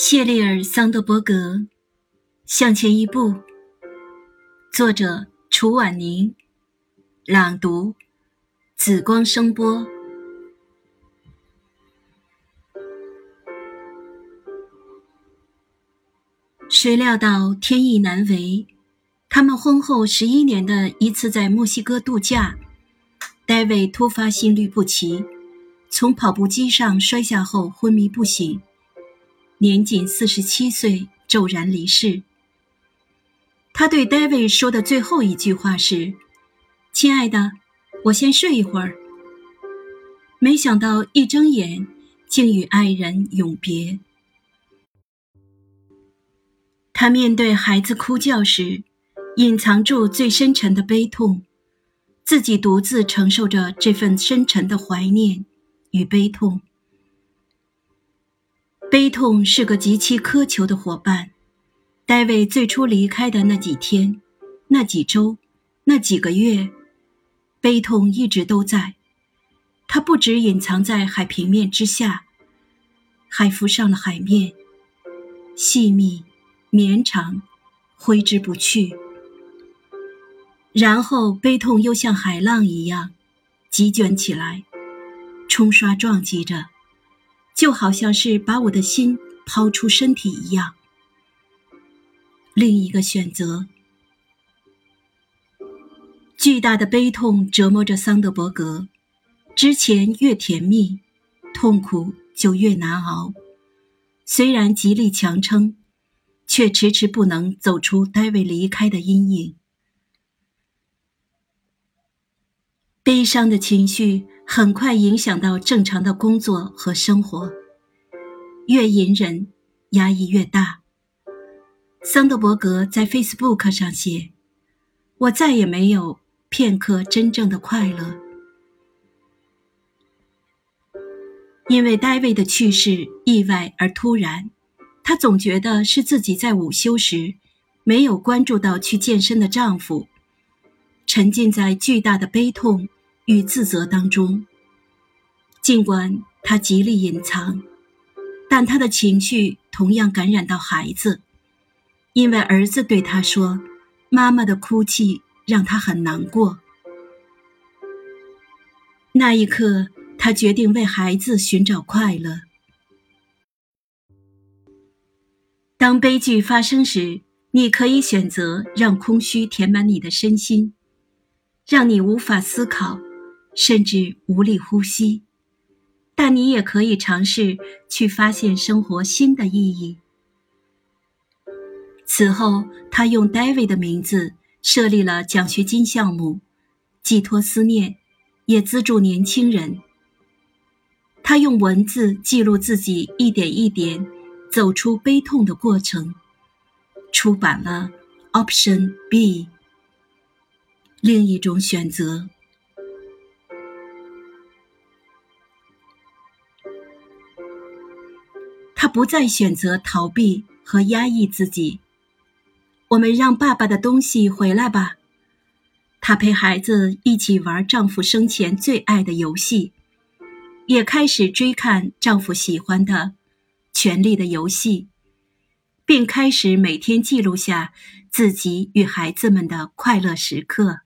谢利尔·桑德伯格，《向前一步》，作者：楚婉宁，朗读：紫光声波。谁料到天意难违，他们婚后十一年的一次在墨西哥度假，戴维突发心律不齐，从跑步机上摔下后昏迷不醒。年仅四十七岁，骤然离世。他对戴维说的最后一句话是：“亲爱的，我先睡一会儿。”没想到一睁眼，竟与爱人永别。他面对孩子哭叫时，隐藏住最深沉的悲痛，自己独自承受着这份深沉的怀念与悲痛。悲痛是个极其苛求的伙伴。戴维最初离开的那几天、那几周、那几个月，悲痛一直都在。它不止隐藏在海平面之下，还浮上了海面，细密、绵长，挥之不去。然后，悲痛又像海浪一样，急卷起来，冲刷撞击着。就好像是把我的心抛出身体一样。另一个选择，巨大的悲痛折磨着桑德伯格。之前越甜蜜，痛苦就越难熬。虽然极力强撑，却迟迟不能走出戴维离开的阴影。悲伤的情绪很快影响到正常的工作和生活，越隐忍，压抑越大。桑德伯格在 Facebook 上写：“我再也没有片刻真正的快乐，因为戴维的去世意外而突然，他总觉得是自己在午休时没有关注到去健身的丈夫，沉浸在巨大的悲痛。”与自责当中，尽管他极力隐藏，但他的情绪同样感染到孩子，因为儿子对他说：“妈妈的哭泣让他很难过。”那一刻，他决定为孩子寻找快乐。当悲剧发生时，你可以选择让空虚填满你的身心，让你无法思考。甚至无力呼吸，但你也可以尝试去发现生活新的意义。此后，他用 David 的名字设立了奖学金项目，寄托思念，也资助年轻人。他用文字记录自己一点一点走出悲痛的过程，出版了《Option B》，另一种选择。他不再选择逃避和压抑自己。我们让爸爸的东西回来吧。他陪孩子一起玩丈夫生前最爱的游戏，也开始追看丈夫喜欢的《权力的游戏》，并开始每天记录下自己与孩子们的快乐时刻。